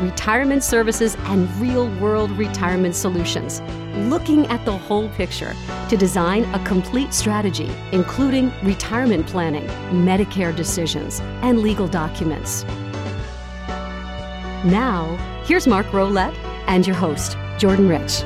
Retirement services and real world retirement solutions. Looking at the whole picture to design a complete strategy, including retirement planning, Medicare decisions, and legal documents. Now, here's Mark Rolette and your host, Jordan Rich.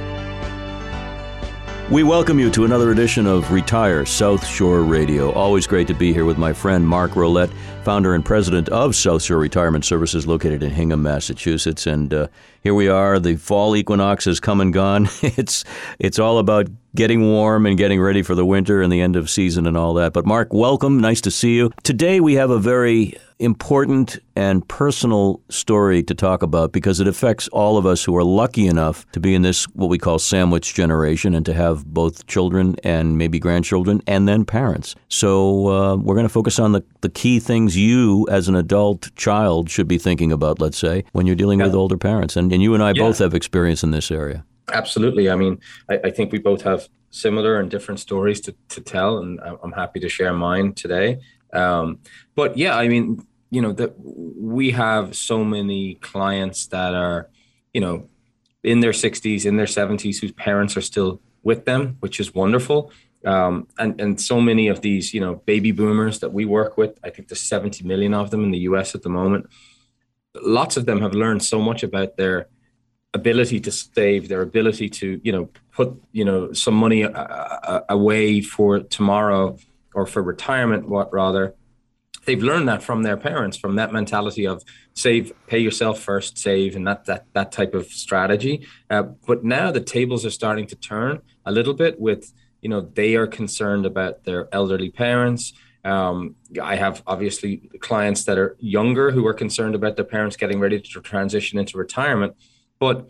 We welcome you to another edition of Retire South Shore Radio. Always great to be here with my friend Mark Rolette, founder and president of South Shore Retirement Services, located in Hingham, Massachusetts. And uh, here we are. The fall equinox has come and gone. it's it's all about getting warm and getting ready for the winter and the end of season and all that. But Mark, welcome. Nice to see you. Today we have a very important and personal story to talk about because it affects all of us who are lucky enough to be in this, what we call sandwich generation, and to have both children and maybe grandchildren and then parents. So uh, we're going to focus on the, the key things you, as an adult child, should be thinking about, let's say, when you're dealing yeah. with older parents. And, and you and I yeah. both have experience in this area. Absolutely. I mean, I, I think we both have similar and different stories to, to tell, and I'm happy to share mine today. Um, but yeah, I mean, you know that we have so many clients that are you know in their 60s in their 70s whose parents are still with them which is wonderful um, and and so many of these you know baby boomers that we work with i think there's 70 million of them in the us at the moment lots of them have learned so much about their ability to save their ability to you know put you know some money uh, uh away for tomorrow or for retirement what rather they've learned that from their parents, from that mentality of save, pay yourself first, save, and that that that type of strategy. Uh, but now the tables are starting to turn a little bit. With you know, they are concerned about their elderly parents. Um, I have obviously clients that are younger who are concerned about their parents getting ready to transition into retirement, but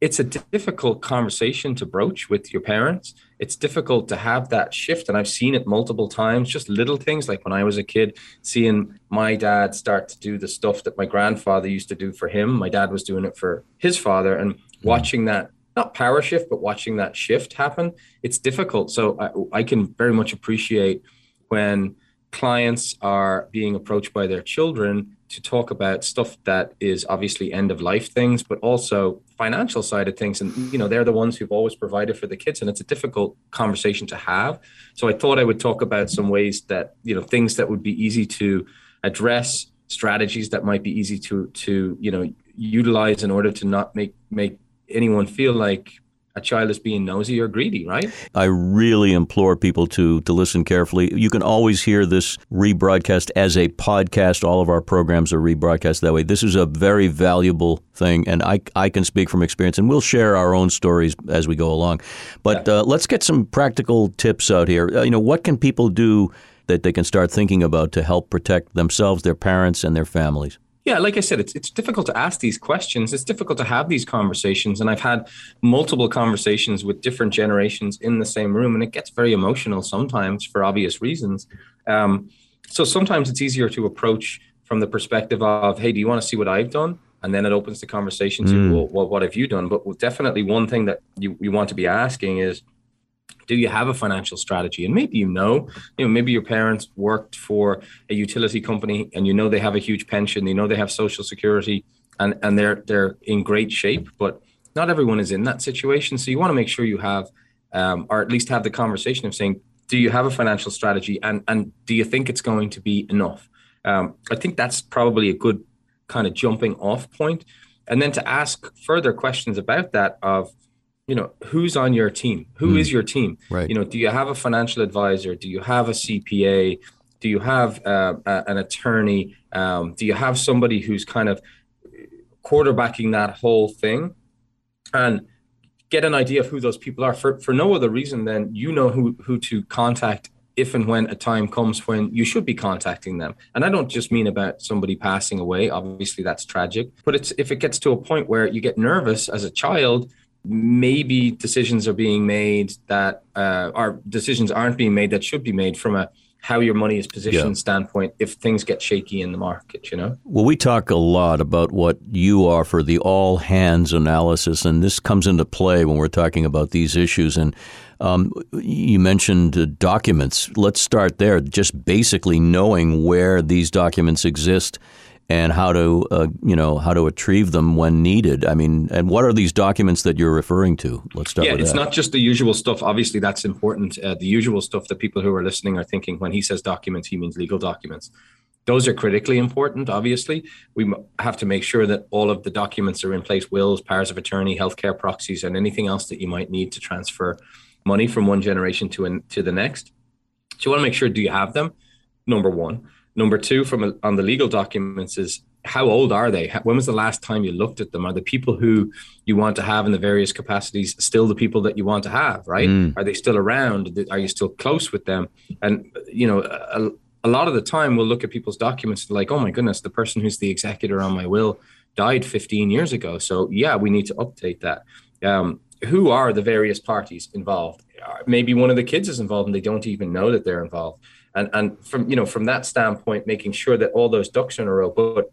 it's a difficult conversation to broach with your parents. It's difficult to have that shift. And I've seen it multiple times, just little things like when I was a kid, seeing my dad start to do the stuff that my grandfather used to do for him. My dad was doing it for his father and mm-hmm. watching that, not power shift, but watching that shift happen. It's difficult. So I, I can very much appreciate when clients are being approached by their children to talk about stuff that is obviously end of life things, but also financial side of things. And, you know, they're the ones who've always provided for the kids. And it's a difficult conversation to have. So I thought I would talk about some ways that, you know, things that would be easy to address, strategies that might be easy to, to, you know, utilize in order to not make, make anyone feel like a child is being nosy or greedy, right? I really implore people to to listen carefully. You can always hear this rebroadcast as a podcast. All of our programs are rebroadcast that way. This is a very valuable thing, and I I can speak from experience, and we'll share our own stories as we go along. But yeah. uh, let's get some practical tips out here. Uh, you know, what can people do that they can start thinking about to help protect themselves, their parents, and their families? Yeah, like I said, it's it's difficult to ask these questions. It's difficult to have these conversations, and I've had multiple conversations with different generations in the same room, and it gets very emotional sometimes for obvious reasons. Um, so sometimes it's easier to approach from the perspective of, "Hey, do you want to see what I've done?" And then it opens the conversation to, mm. well, well, what have you done? But definitely one thing that you, you want to be asking is, do you have a financial strategy? And maybe you know you know maybe your parents worked for a utility company and you know they have a huge pension you know they have social security and and they're they're in great shape but not everyone is in that situation. So you want to make sure you have um, or at least have the conversation of saying do you have a financial strategy and and do you think it's going to be enough? Um, i think that's probably a good kind of jumping off point. And then to ask further questions about that of you know who's on your team? Who mm. is your team? Right. You know do you have a financial advisor? Do you have a cpa do you have uh, a, an attorney? Um, do you have somebody who's kind of quarterbacking that whole thing? And get an idea of who those people are. For, for no other reason than you know who who to contact if and when a time comes when you should be contacting them. And i don't just mean about somebody passing away. Obviously that's tragic. But it's if it gets to a point where you get nervous as a child maybe decisions are being made that uh, or decisions aren't being made that should be made from a how your money is positioned yeah. standpoint if things get shaky in the market, you know? Well, we talk a lot about what you offer, the all hands analysis, and this comes into play when we're talking about these issues. And um, you mentioned uh, documents. Let's start there. Just basically knowing where these documents exist and how to uh, you know how to retrieve them when needed. I mean, and what are these documents that you're referring to? Let's start. Yeah, it's that. not just the usual stuff. Obviously, that's important. Uh, the usual stuff that people who are listening are thinking when he says documents, he means legal documents. Those are critically important. Obviously, we have to make sure that all of the documents are in place: wills, powers of attorney, healthcare proxies, and anything else that you might need to transfer money from one generation to an, to the next. So you want to make sure: do you have them? Number one. Number two, from a, on the legal documents, is how old are they? When was the last time you looked at them? Are the people who you want to have in the various capacities still the people that you want to have? Right? Mm. Are they still around? Are you still close with them? And you know, a, a lot of the time we'll look at people's documents like, oh my goodness, the person who's the executor on my will died 15 years ago. So yeah, we need to update that. Um, who are the various parties involved? Maybe one of the kids is involved and they don't even know that they're involved and and from you know from that standpoint making sure that all those ducks are in a row but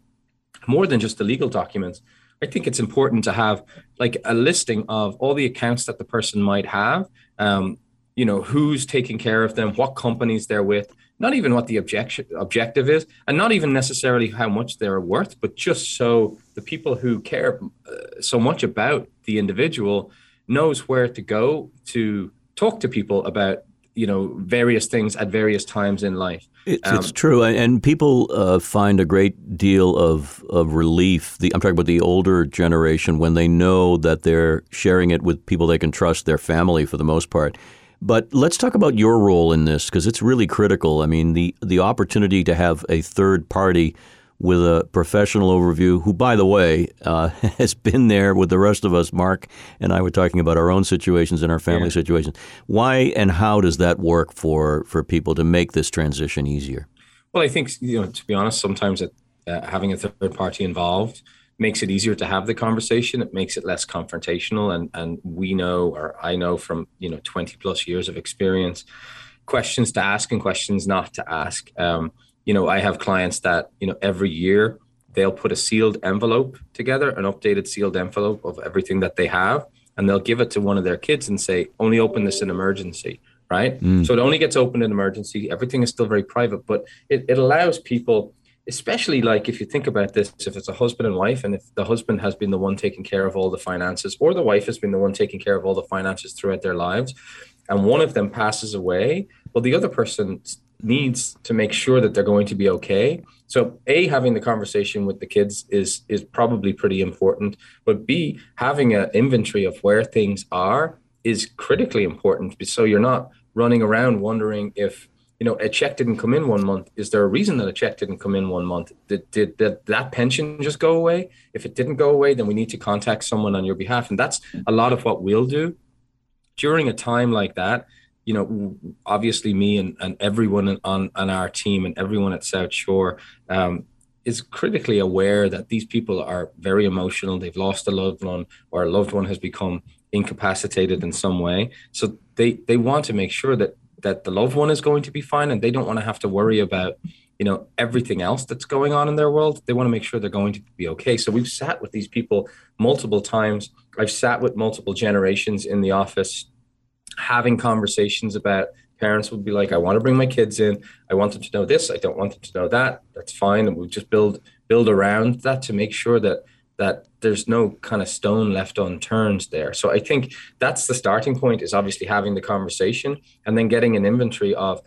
more than just the legal documents i think it's important to have like a listing of all the accounts that the person might have um, you know who's taking care of them what companies they're with not even what the objection objective is and not even necessarily how much they're worth but just so the people who care uh, so much about the individual knows where to go to talk to people about you know various things at various times in life. It's, um, it's true, and people uh, find a great deal of of relief. The, I'm talking about the older generation when they know that they're sharing it with people they can trust, their family for the most part. But let's talk about your role in this because it's really critical. I mean, the the opportunity to have a third party with a professional overview, who, by the way, uh, has been there with the rest of us. Mark and I were talking about our own situations and our family yeah. situations. Why and how does that work for, for people to make this transition easier? Well, I think, you know, to be honest, sometimes it, uh, having a third party involved makes it easier to have the conversation. It makes it less confrontational. And, and we know, or I know from, you know, 20 plus years of experience, questions to ask and questions not to ask. Um, you know, I have clients that, you know, every year they'll put a sealed envelope together, an updated sealed envelope of everything that they have, and they'll give it to one of their kids and say, only open this in emergency, right? Mm. So it only gets opened in emergency. Everything is still very private, but it, it allows people, especially like if you think about this, if it's a husband and wife, and if the husband has been the one taking care of all the finances, or the wife has been the one taking care of all the finances throughout their lives, and one of them passes away, well, the other person needs to make sure that they're going to be okay. So A, having the conversation with the kids is is probably pretty important, but B, having an inventory of where things are is critically important. So you're not running around wondering if you know a check didn't come in one month. Is there a reason that a check didn't come in one month? Did did, did that pension just go away? If it didn't go away, then we need to contact someone on your behalf, and that's a lot of what we'll do during a time like that you know, obviously me and, and everyone on, on our team and everyone at South Shore um, is critically aware that these people are very emotional. They've lost a loved one or a loved one has become incapacitated in some way. So they, they want to make sure that, that the loved one is going to be fine and they don't want to have to worry about, you know, everything else that's going on in their world. They want to make sure they're going to be okay. So we've sat with these people multiple times. I've sat with multiple generations in the office having conversations about parents would be like, I want to bring my kids in. I want them to know this. I don't want them to know that. That's fine. And we just build build around that to make sure that that there's no kind of stone left unturned there. So I think that's the starting point is obviously having the conversation and then getting an inventory of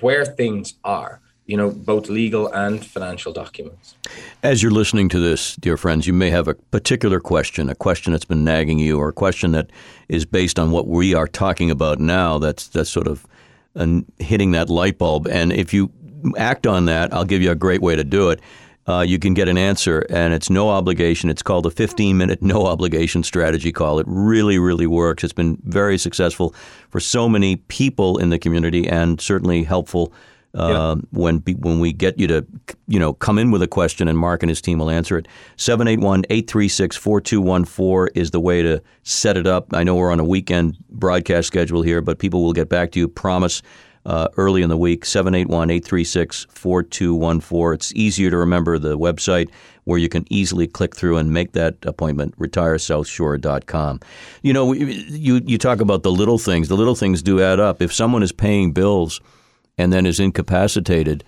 where things are you know, both legal and financial documents. As you're listening to this, dear friends, you may have a particular question, a question that's been nagging you, or a question that is based on what we are talking about now. That's that's sort of uh, hitting that light bulb. And if you act on that, I'll give you a great way to do it. Uh, you can get an answer, and it's no obligation. It's called a 15 minute no obligation strategy call. It really, really works. It's been very successful for so many people in the community and certainly helpful uh, when when we get you to you know come in with a question and Mark and his team will answer it. 781-836-4214 is the way to set it up. I know we're on a weekend broadcast schedule here, but people will get back to you. Promise. uh, early in the week, 781 836 4214. It's easier to remember the website where you can easily click through and make that appointment, retiresouthshore.com. You know, you, you talk about the little things. The little things do add up. If someone is paying bills and then is incapacitated,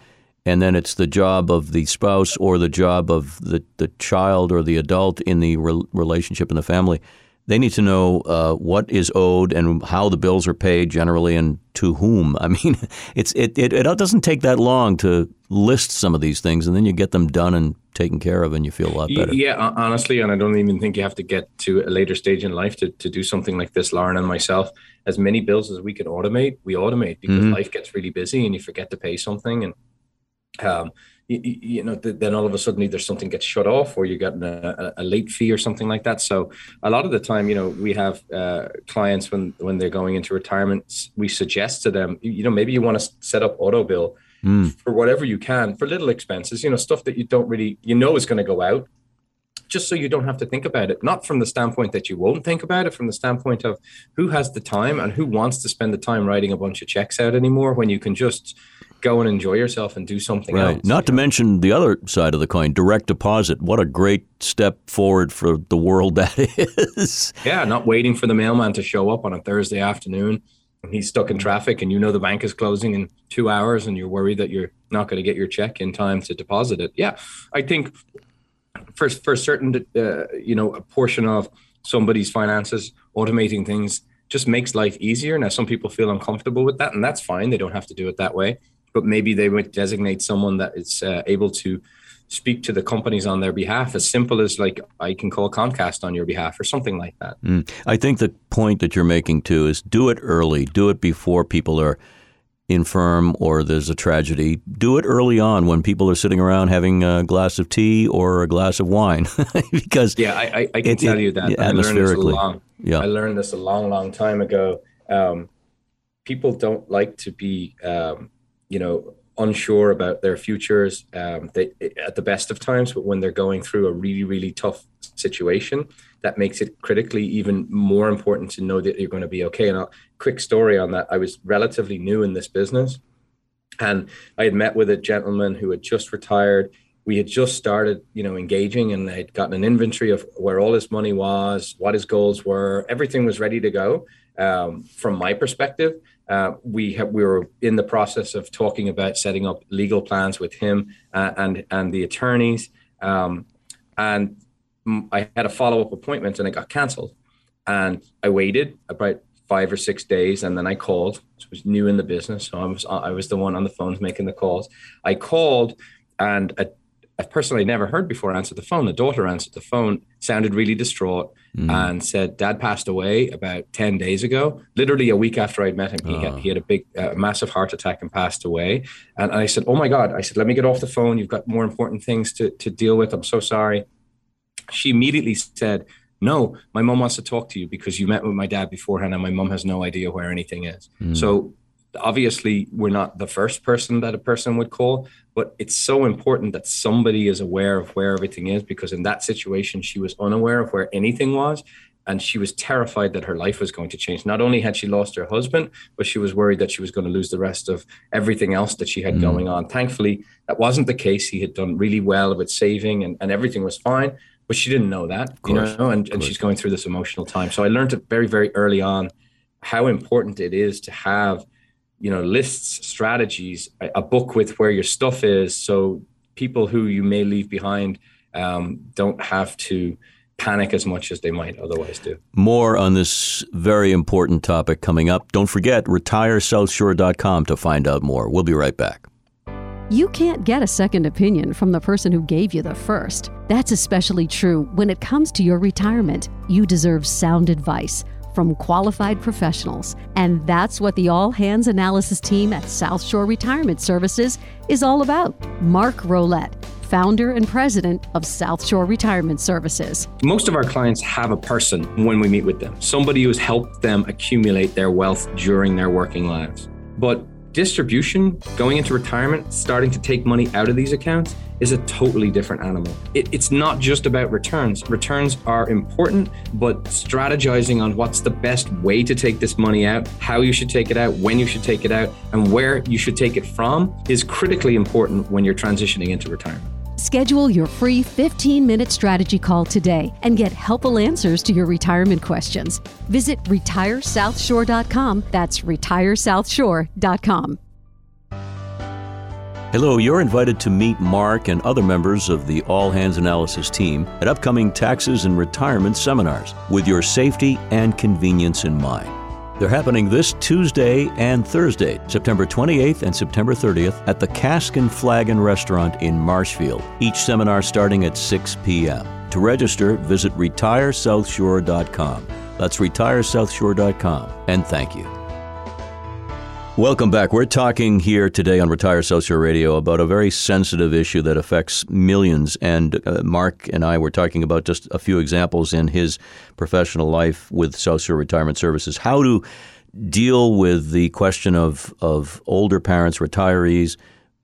and then it's the job of the spouse or the job of the, the child or the adult in the re- relationship in the family – they need to know uh, what is owed and how the bills are paid generally and to whom. I mean, it's it, it, it doesn't take that long to list some of these things, and then you get them done and taken care of, and you feel a lot better. Yeah, honestly, and I don't even think you have to get to a later stage in life to, to do something like this. Lauren and myself, as many bills as we can automate, we automate because mm-hmm. life gets really busy and you forget to pay something, and um, you, you, know, then all of a sudden either something gets shut off or you get a, a, late fee or something like that. So a lot of the time, you know, we have uh, clients when when they're going into retirement, we suggest to them, you know, maybe you want to set up auto bill mm. for whatever you can for little expenses, you know, stuff that you don't really, you know, is going to go out just so you don't have to think about it not from the standpoint that you won't think about it from the standpoint of who has the time and who wants to spend the time writing a bunch of checks out anymore when you can just go and enjoy yourself and do something right. else. Not to know? mention the other side of the coin, direct deposit. What a great step forward for the world that is. Yeah, not waiting for the mailman to show up on a Thursday afternoon and he's stuck in mm. traffic and you know the bank is closing in two hours and you're worried that you're not going to get your check in time to deposit it. Yeah, I think for, for certain, uh, you know, a portion of somebody's finances, automating things just makes life easier. Now, some people feel uncomfortable with that, and that's fine. They don't have to do it that way but maybe they would designate someone that is uh, able to speak to the companies on their behalf as simple as like i can call comcast on your behalf or something like that mm. i think the point that you're making too is do it early do it before people are infirm or there's a tragedy do it early on when people are sitting around having a glass of tea or a glass of wine. Because yeah i, I, I can it, tell you that. I learned this a long, yeah. i learned this a long long time ago. Um, people don't like to be um, you know unsure about their futures um, they, at the best of times but when they're going through a really really tough situation that makes it critically even more important to know that you're going to be okay. And a quick story on that i was relatively new in this business and i had met with a gentleman who had just retired. We had just started you know engaging and i'd gotten an inventory of where all his money was what his goals were. Everything was ready to go um, from my perspective. Uh, we have, we were in the process of talking about setting up legal plans with him uh, and and the attorneys. Um, and I had a follow up appointment and it got cancelled. And I waited about five or six days, and then I called. I was new in the business, so I was I was the one on the phones making the calls. I called, and a a person I'd never heard before answered the phone. The daughter answered the phone, sounded really distraught, mm. and said, "Dad passed away about ten days ago. Literally a week after I'd met him, he, had, he had a big, uh, massive heart attack and passed away." And I said, "Oh my God!" I said, "Let me get off the phone. You've got more important things to to deal with. I'm so sorry." She immediately said, "No, my mom wants to talk to you because you met with my dad beforehand, and my mom has no idea where anything is." Mm. So obviously we're not the first person that a person would call but it's so important that somebody is aware of where everything is because in that situation she was unaware of where anything was and she was terrified that her life was going to change not only had she lost her husband but she was worried that she was going to lose the rest of everything else that she had mm. going on thankfully that wasn't the case he had done really well with saving and, and everything was fine but she didn't know that you know and, and she's going through this emotional time so i learned it very very early on how important it is to have you know lists strategies a, a book with where your stuff is so people who you may leave behind um, don't have to panic as much as they might otherwise do. More on this very important topic coming up. Don't forget, retiresouthshore.com to find out more. We'll be right back. You can't get a second opinion from the person who gave you the first. That's especially true when it comes to your retirement. You deserve sound advice from qualified professionals. And that's what the All Hands Analysis team at South Shore Retirement Services is all about. Mark Rolette, founder and president of South Shore Retirement Services. Most of our clients have a person when we meet with them, somebody who's helped them accumulate their wealth during their working lives. But distribution, going into retirement, starting to take money out of these accounts is a totally different animal. It, it's not just about returns. Returns are important, but strategizing on what's the best way to take this money out, how you should take it out, when you should take it out, and where you should take it from is critically important when you're transitioning into retirement. Schedule your free 15 minute strategy call today and get helpful answers to your retirement questions. Visit retiresouthshore.com. That's retiresouthshore.com. Hello, you're invited to meet Mark and other members of the All Hands Analysis team at upcoming taxes and retirement seminars with your safety and convenience in mind. They're happening this Tuesday and Thursday, September 28th and September 30th at the Cask and Flagon Restaurant in Marshfield, each seminar starting at 6 p.m. To register, visit retiresouthshore.com. That's retiresouthshore.com. And thank you. Welcome back. We're talking here today on Retire South Shore Radio about a very sensitive issue that affects millions. And uh, Mark and I were talking about just a few examples in his professional life with South Shore Retirement Services. How to deal with the question of, of older parents, retirees,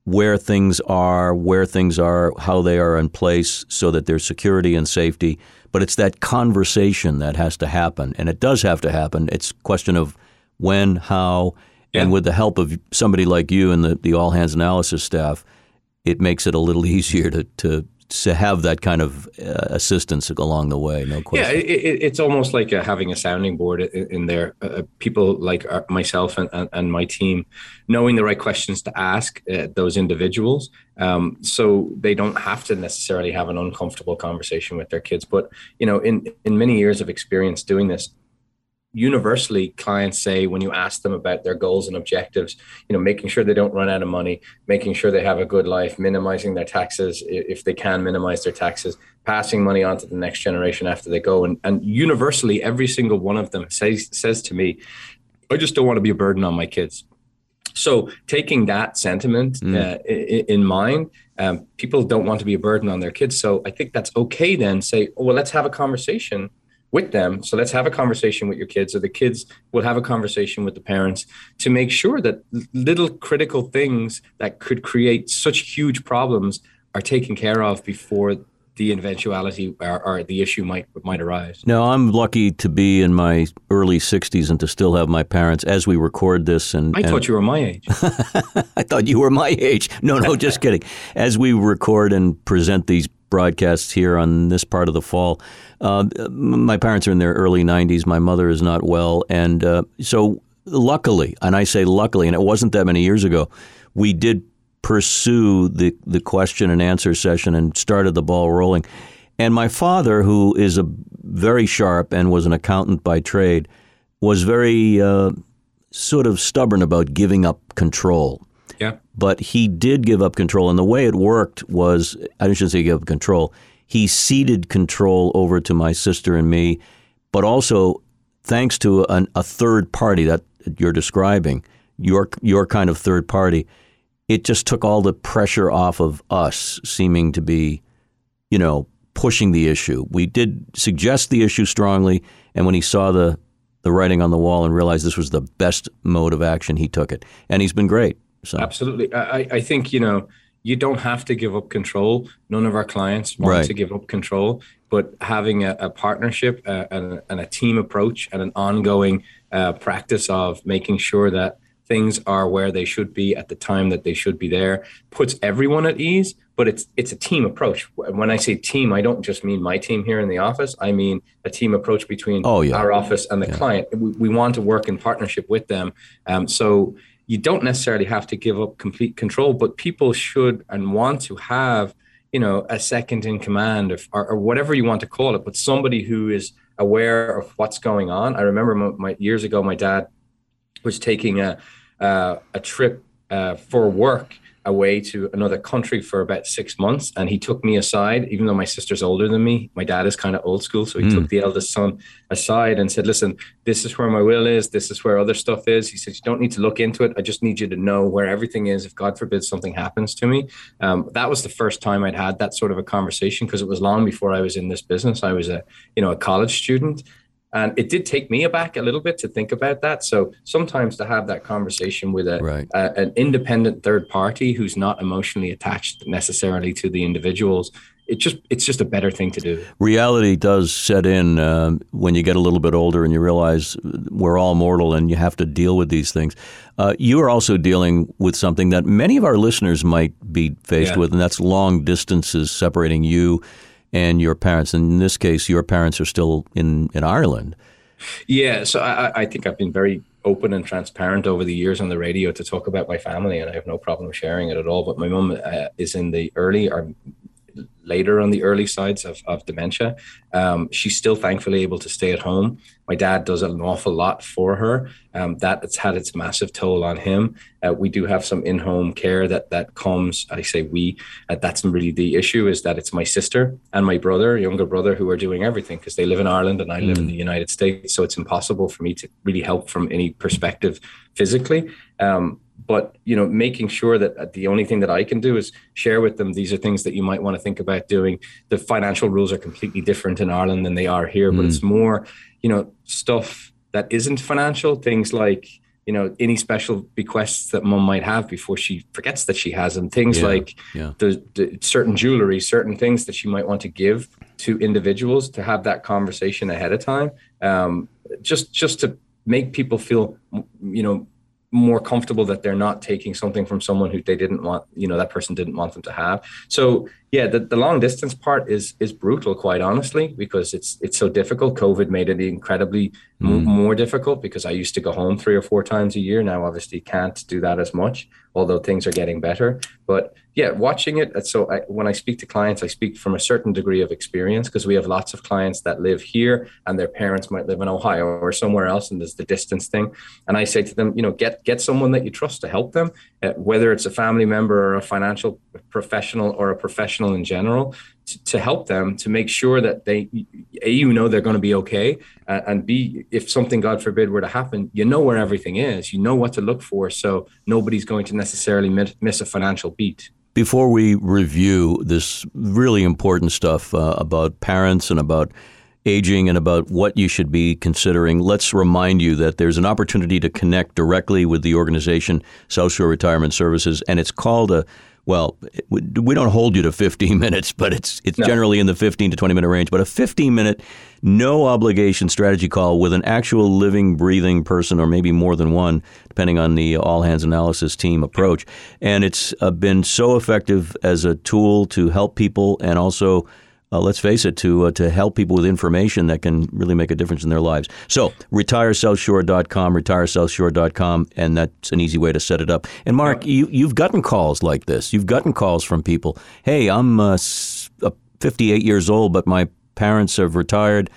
where things are, where things are, how they are in place so that there's security and safety. But it's that conversation that has to happen. And it does have to happen. It's question of when, how, yeah. And with the help of somebody like you and the, the all hands analysis staff, it makes it a little easier to, to to have that kind of uh, assistance along the way. No question. Yeah, it, it's almost like uh, having a sounding board in, in there. Uh, uh people like uh, myself and, and, and, my team knowing the right questions to ask uh, those individuals, um, so they don't have to necessarily have an uncomfortable conversation with their kids. But you know, in in many years of experience doing this, universally clients say when you ask them about their goals and objectives you know making sure they don't run out of money making sure they have a good life minimizing their taxes if they can minimize their taxes passing money on to the next generation after they go. And, and universally every single one of them says says to me i just don't want to be a burden on my kids. So taking that sentiment mm. uh, in, in, mind um, people don't want to be a burden on their kids. So i think that's okay then say oh, well let's have a conversation with them. So let's have a conversation with your kids, or the kids will have a conversation with the parents to make sure that little critical things that could create such huge problems are taken care of before the eventuality or, or, the issue might might arise. Now, I'm lucky to be in my early 60s and to still have my parents as we record this. And I and thought you were my age. I thought you were my age. No, no, just kidding. As we record and present these broadcasts here on this part of the fall. Uh, my parents are in their early 90s. My mother is not well. And uh, so, luckily, and I say luckily, and it wasn't that many years ago, we did pursue the, the question and answer session and started the ball rolling. And my father, who is a very sharp and was an accountant by trade, was very uh, sort of stubborn about giving up control. But he did give up control. And the way it worked was I shouldn't say give up control. He ceded control over to my sister and me, but also thanks to an, a third party that you're describing, your your kind of third party, it just took all the pressure off of us seeming to be, you know, pushing the issue. We did suggest the issue strongly, and when he saw the the writing on the wall and realized this was the best mode of action, he took it, and he's been great. So absolutely, I, I think you know you don't have to give up control. None of our clients want right. to give up control, but having a, a partnership uh, and, and, a team approach and an ongoing uh, practice of making sure that things are where they should be at the time that they should be there puts everyone at ease. But it's it's a team approach. When I say team, I don't just mean my team here in the office. I mean a team approach between oh, yeah. our office and the yeah. client. We, we, want to work in partnership with them. Um, so you don't necessarily have to give up complete control, but people should and want to have, you know, a second in command or, or whatever you want to call it, but somebody who is aware of what's going on. I remember my, my years ago, my dad was taking a uh, a trip uh, for work away to another country for about six months. And he took me aside, even though my sister's older than me. My dad is kind of old school. So he mm. took the eldest son aside and said, Listen, this is where my will is. This is where other stuff is. He said, You don't need to look into it. I just need you to know where everything is. If God forbid something happens to me. Um, that was the first time I'd had that sort of a conversation because it was long before I was in this business. I was a, you know, a college student And it did take me aback a little bit to think about that. So sometimes to have that conversation with a, right. a an independent third party who's not emotionally attached necessarily to the individuals it just it's just a better thing to do. Reality does set in uh, when you get a little bit older and you realize we're all mortal and you have to deal with these things. Uh, you are also dealing with something that many of our listeners might be faced yeah. with, and that's long distances separating you and your parents. And in this case, your parents are still in in Ireland. Yeah, so I, I think I've been very open and transparent over the years on the radio to talk about my family, and I have no problem sharing it at all. But my mum uh, is in the early or later on the early sides of, of dementia. Um, she's still thankfully able to stay at home. My dad does an awful lot for her. Um, that it's had its massive toll on him. Uh, we do have some in-home care that that comes. I say we. Uh, that's really the issue is that it's my sister and my brother, younger brother, who are doing everything because they live in Ireland and I live mm. in the United States. So it's impossible for me to really help from any perspective physically. Um, but you know making sure that the only thing that i can do is share with them these are things that you might want to think about doing the financial rules are completely different in ireland than they are here mm. but it's more you know stuff that isn't financial things like you know any special bequests that mom might have before she forgets that she has them. Things yeah, like yeah. The, the certain jewelry certain things that she might want to give to individuals to have that conversation ahead of time. Um, just just to make people feel you know more comfortable that they're not taking something from someone who they didn't want you know that person didn't want them to have. So yeah the, the long distance part is is brutal quite honestly because it's it's so difficult. Covid made it incredibly mm. more difficult because i used to go home three or four times a year. Now obviously can't do that as much although things are getting better. But yeah watching it so I, when i speak to clients i speak from a certain degree of experience because we have lots of clients that live here and their parents might live in ohio or somewhere else and there's the distance thing. And i say to them you know get get someone that you trust to help them uh, whether it's a family member or a financial professional or a professional in general to, to help them to make sure that they a you know they're going to be okay uh, and b if something god forbid were to happen you know where everything is you know what to look for so nobody's going to necessarily miss, miss a financial beat. Before we review this really important stuff uh, about parents and about aging and about what you should be considering, let's remind you that there's an opportunity to connect directly with the organization, South Shore Retirement Services, and it's called a well, we don't hold you to 15 minutes, but it's it's no. generally in the 15 to 20 minute range. But a 15 minute, no obligation strategy call with an actual living, breathing person, or maybe more than one, depending on the all hands analysis team approach. And it's uh, been so effective as a tool to help people and also uh, let's face it, to uh, to help people with information that can really make a difference in their lives. So, retiresouthshore.com, retiresouthshore.com, and that's an easy way to set it up. And Mark, you, you've gotten calls like this. You've gotten calls from people. Hey, I'm uh, 58 years old, but my parents have retired,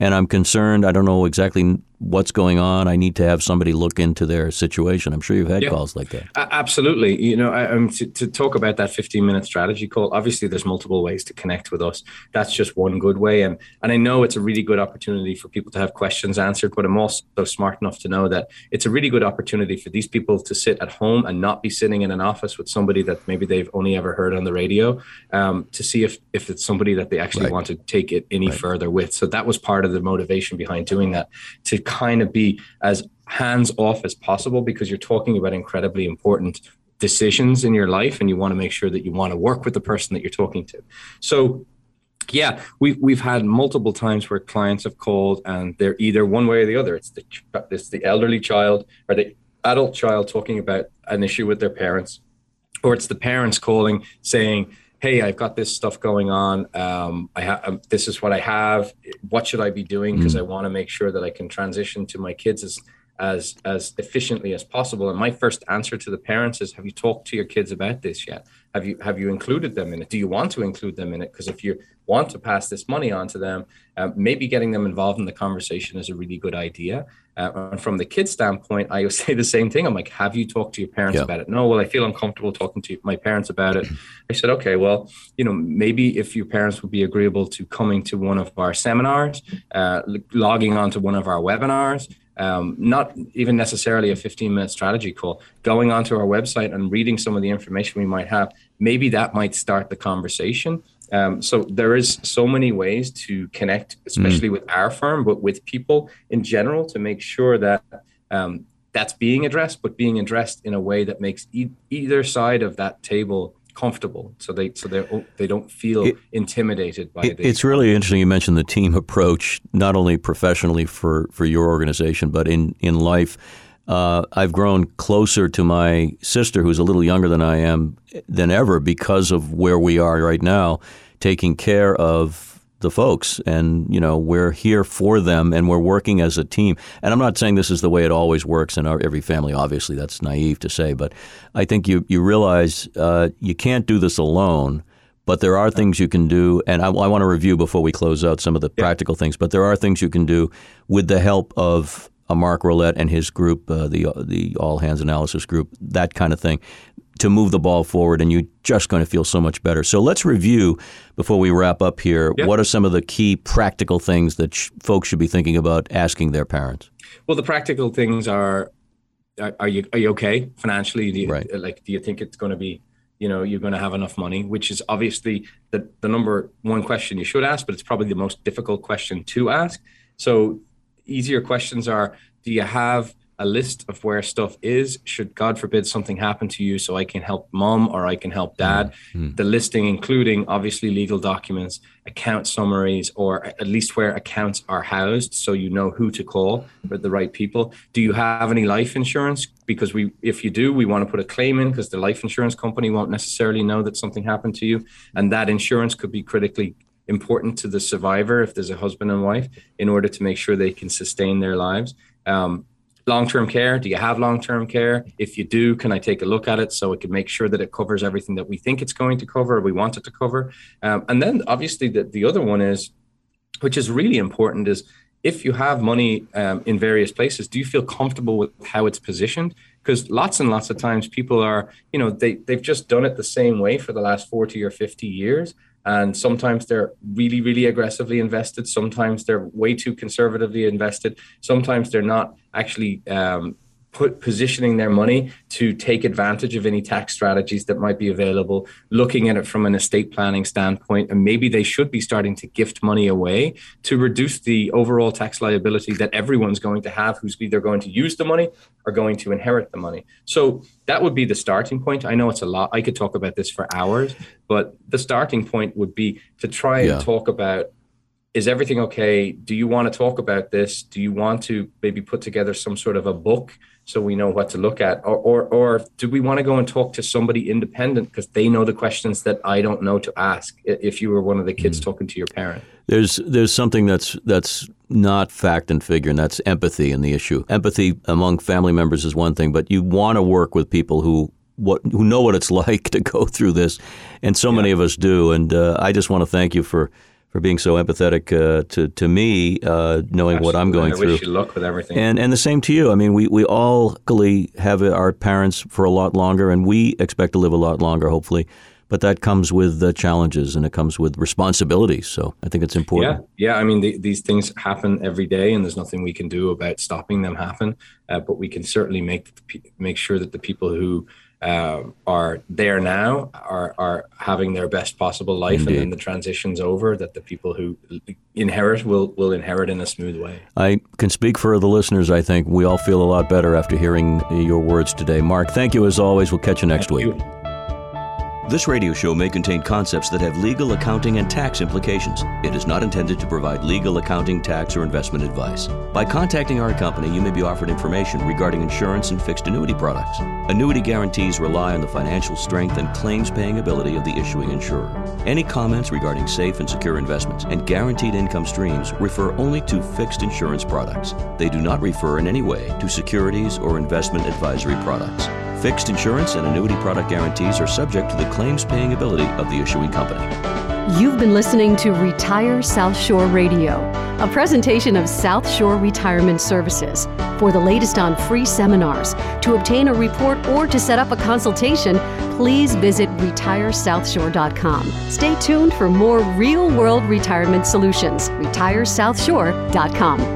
and I'm concerned. I don't know exactly what's going on. I need to have somebody look into their situation. I'm sure you've had yeah, calls like that. Absolutely. You know, I, um, to, to, talk about that 15 minute strategy call, obviously there's multiple ways to connect with us. That's just one good way. And, and I know it's a really good opportunity for people to have questions answered, but I'm also smart enough to know that it's a really good opportunity for these people to sit at home and not be sitting in an office with somebody that maybe they've only ever heard on the radio um, to see if, if it's somebody that they actually right. want to take it any right. further with. So that was part of the motivation behind doing that to kind of be as hands off as possible because you're talking about incredibly important decisions in your life and you want to make sure that you want to work with the person that you're talking to. So yeah, we've we've had multiple times where clients have called and they're either one way or the other. It's the it's the elderly child or the adult child talking about an issue with their parents, or it's the parents calling saying, hey, I've got this stuff going on. Um, I have um, this is what I have. What should I be doing? Because mm. I want to make sure that I can transition to my kids as as as efficiently as possible. And my first answer to the parents is, have you talked to your kids about this yet? Have you have you included them in it? Do you want to include them in it? Because if you want to pass this money on to them, uh, maybe getting them involved in the conversation is a really good idea. Uh, and from the kid's standpoint, I say the same thing. I'm like, have you talked to your parents yeah. about it? No, well, I feel uncomfortable talking to my parents about it. I said, okay, well, you know, maybe if your parents would be agreeable to coming to one of our seminars, uh, logging onto one of our webinars, um, not even necessarily a 15 minute strategy call, going onto our website and reading some of the information we might have, maybe that might start the conversation. Um, so there is so many ways to connect, especially mm. with our firm, but with people in general, to make sure that um, that's being addressed, but being addressed in a way that makes e- either side of that table comfortable so they so they they don't feel it, intimidated by it. It's really interesting you mentioned the team approach not only professionally for for your organization but in in life uh, I've grown closer to my sister, who's a little younger than I am, than ever because of where we are right now, taking care of the folks. And, you know, we're here for them and we're working as a team. And I'm not saying this is the way it always works in our, every family. Obviously, that's naive to say. But I think you, you realize uh, you can't do this alone. But there are things you can do, and I, I want to review before we close out some of the yeah. practical things. But there are things you can do with the help of Mark Rolette and his group, uh, the the All Hands Analysis Group, that kind of thing, to move the ball forward, and you're just going to feel so much better. So let's review before we wrap up here. Yep. What are some of the key practical things that sh- folks should be thinking about asking their parents? Well, the practical things are: are, are you are you okay financially? Do you, right. Like, do you think it's going to be you know you're going to have enough money which is obviously the, the number one question you should ask but it's probably the most difficult question to ask so easier questions are do you have a list of where stuff is? Should god forbid something happen to you so i can help mom or i can help dad? Mm-hmm. the listing including obviously legal documents account summaries or at least where accounts are housed so you know who to call for the right people. Do you have any life insurance? Because we if you do we want to put a claim in because the life insurance company won't necessarily know that something happened to you. And that insurance could be critically important to the survivor if there's a husband and wife in order to make sure they can sustain their lives. Um, long-term care do you have long-term care? If you do can i take a look at it so it can make sure that it covers everything that we think it's going to cover or we want it to cover? Um, and then obviously the, the other one is which is really important is if you have money um, in various places do you feel comfortable with how it's positioned? Because lots and lots of times people are you know they, they've just done it the same way for the last 40 or 50 years and sometimes they're really really aggressively invested. Sometimes they're way too conservatively invested. Sometimes they're not actually um, put positioning their money to take advantage of any tax strategies that might be available, looking at it from an estate planning standpoint, and maybe they should be starting to gift money away to reduce the overall tax liability that everyone's going to have who's either going to use the money or going to inherit the money. So that would be the starting point. I know it's a lot. I could talk about this for hours, but the starting point would be to try yeah. and talk about is everything okay? Do you want to talk about this? Do you want to maybe put together some sort of a book so we know what to look at or or, or do we want to go and talk to somebody independent because they know the questions that i don't know to ask if you were one of the kids mm. talking to your parent there's there's something that's that's not fact and figure and that's empathy in the issue empathy among family members is one thing but you want to work with people who what who know what it's like to go through this and so yeah. many of us do and uh, i just want to thank you for for being so empathetic uh, to to me, uh, knowing Absolutely. what I'm going I through. Wish you luck with everything. And and the same to you. I mean, we we all luckily have our parents for a lot longer, and we expect to live a lot longer, hopefully. But that comes with uh, challenges and it comes with responsibilities. So I think it's important. Yeah, yeah. I mean, the, these things happen every day, and there's nothing we can do about stopping them happen. Uh, but we can certainly make make sure that the people who uh, are there now are are having their best possible life Indeed. and then the transition's over that the people who inherit will will inherit in a smooth way. I can speak for the listeners i think. We all feel a lot better after hearing your words today. Mark thank you as always. We'll catch you next thank week. you. This radio show may contain concepts that have legal, accounting, and tax implications. It is not intended to provide legal, accounting, tax, or investment advice. By contacting our company, you may be offered information regarding insurance and fixed annuity products. Annuity guarantees rely on the financial strength and claims paying ability of the issuing insurer. Any comments regarding safe and secure investments and guaranteed income streams refer only to fixed insurance products. They do not refer in any way to securities or investment advisory products. Fixed insurance and annuity product guarantees are subject to the claims paying ability of the issuing company. You've been listening to Retire South Shore Radio, a presentation of South Shore Retirement Services. For the latest on free seminars, to obtain a report, or to set up a consultation, please visit retiresouthshore.com. Stay tuned for more real world retirement solutions. RetireSouthShore.com.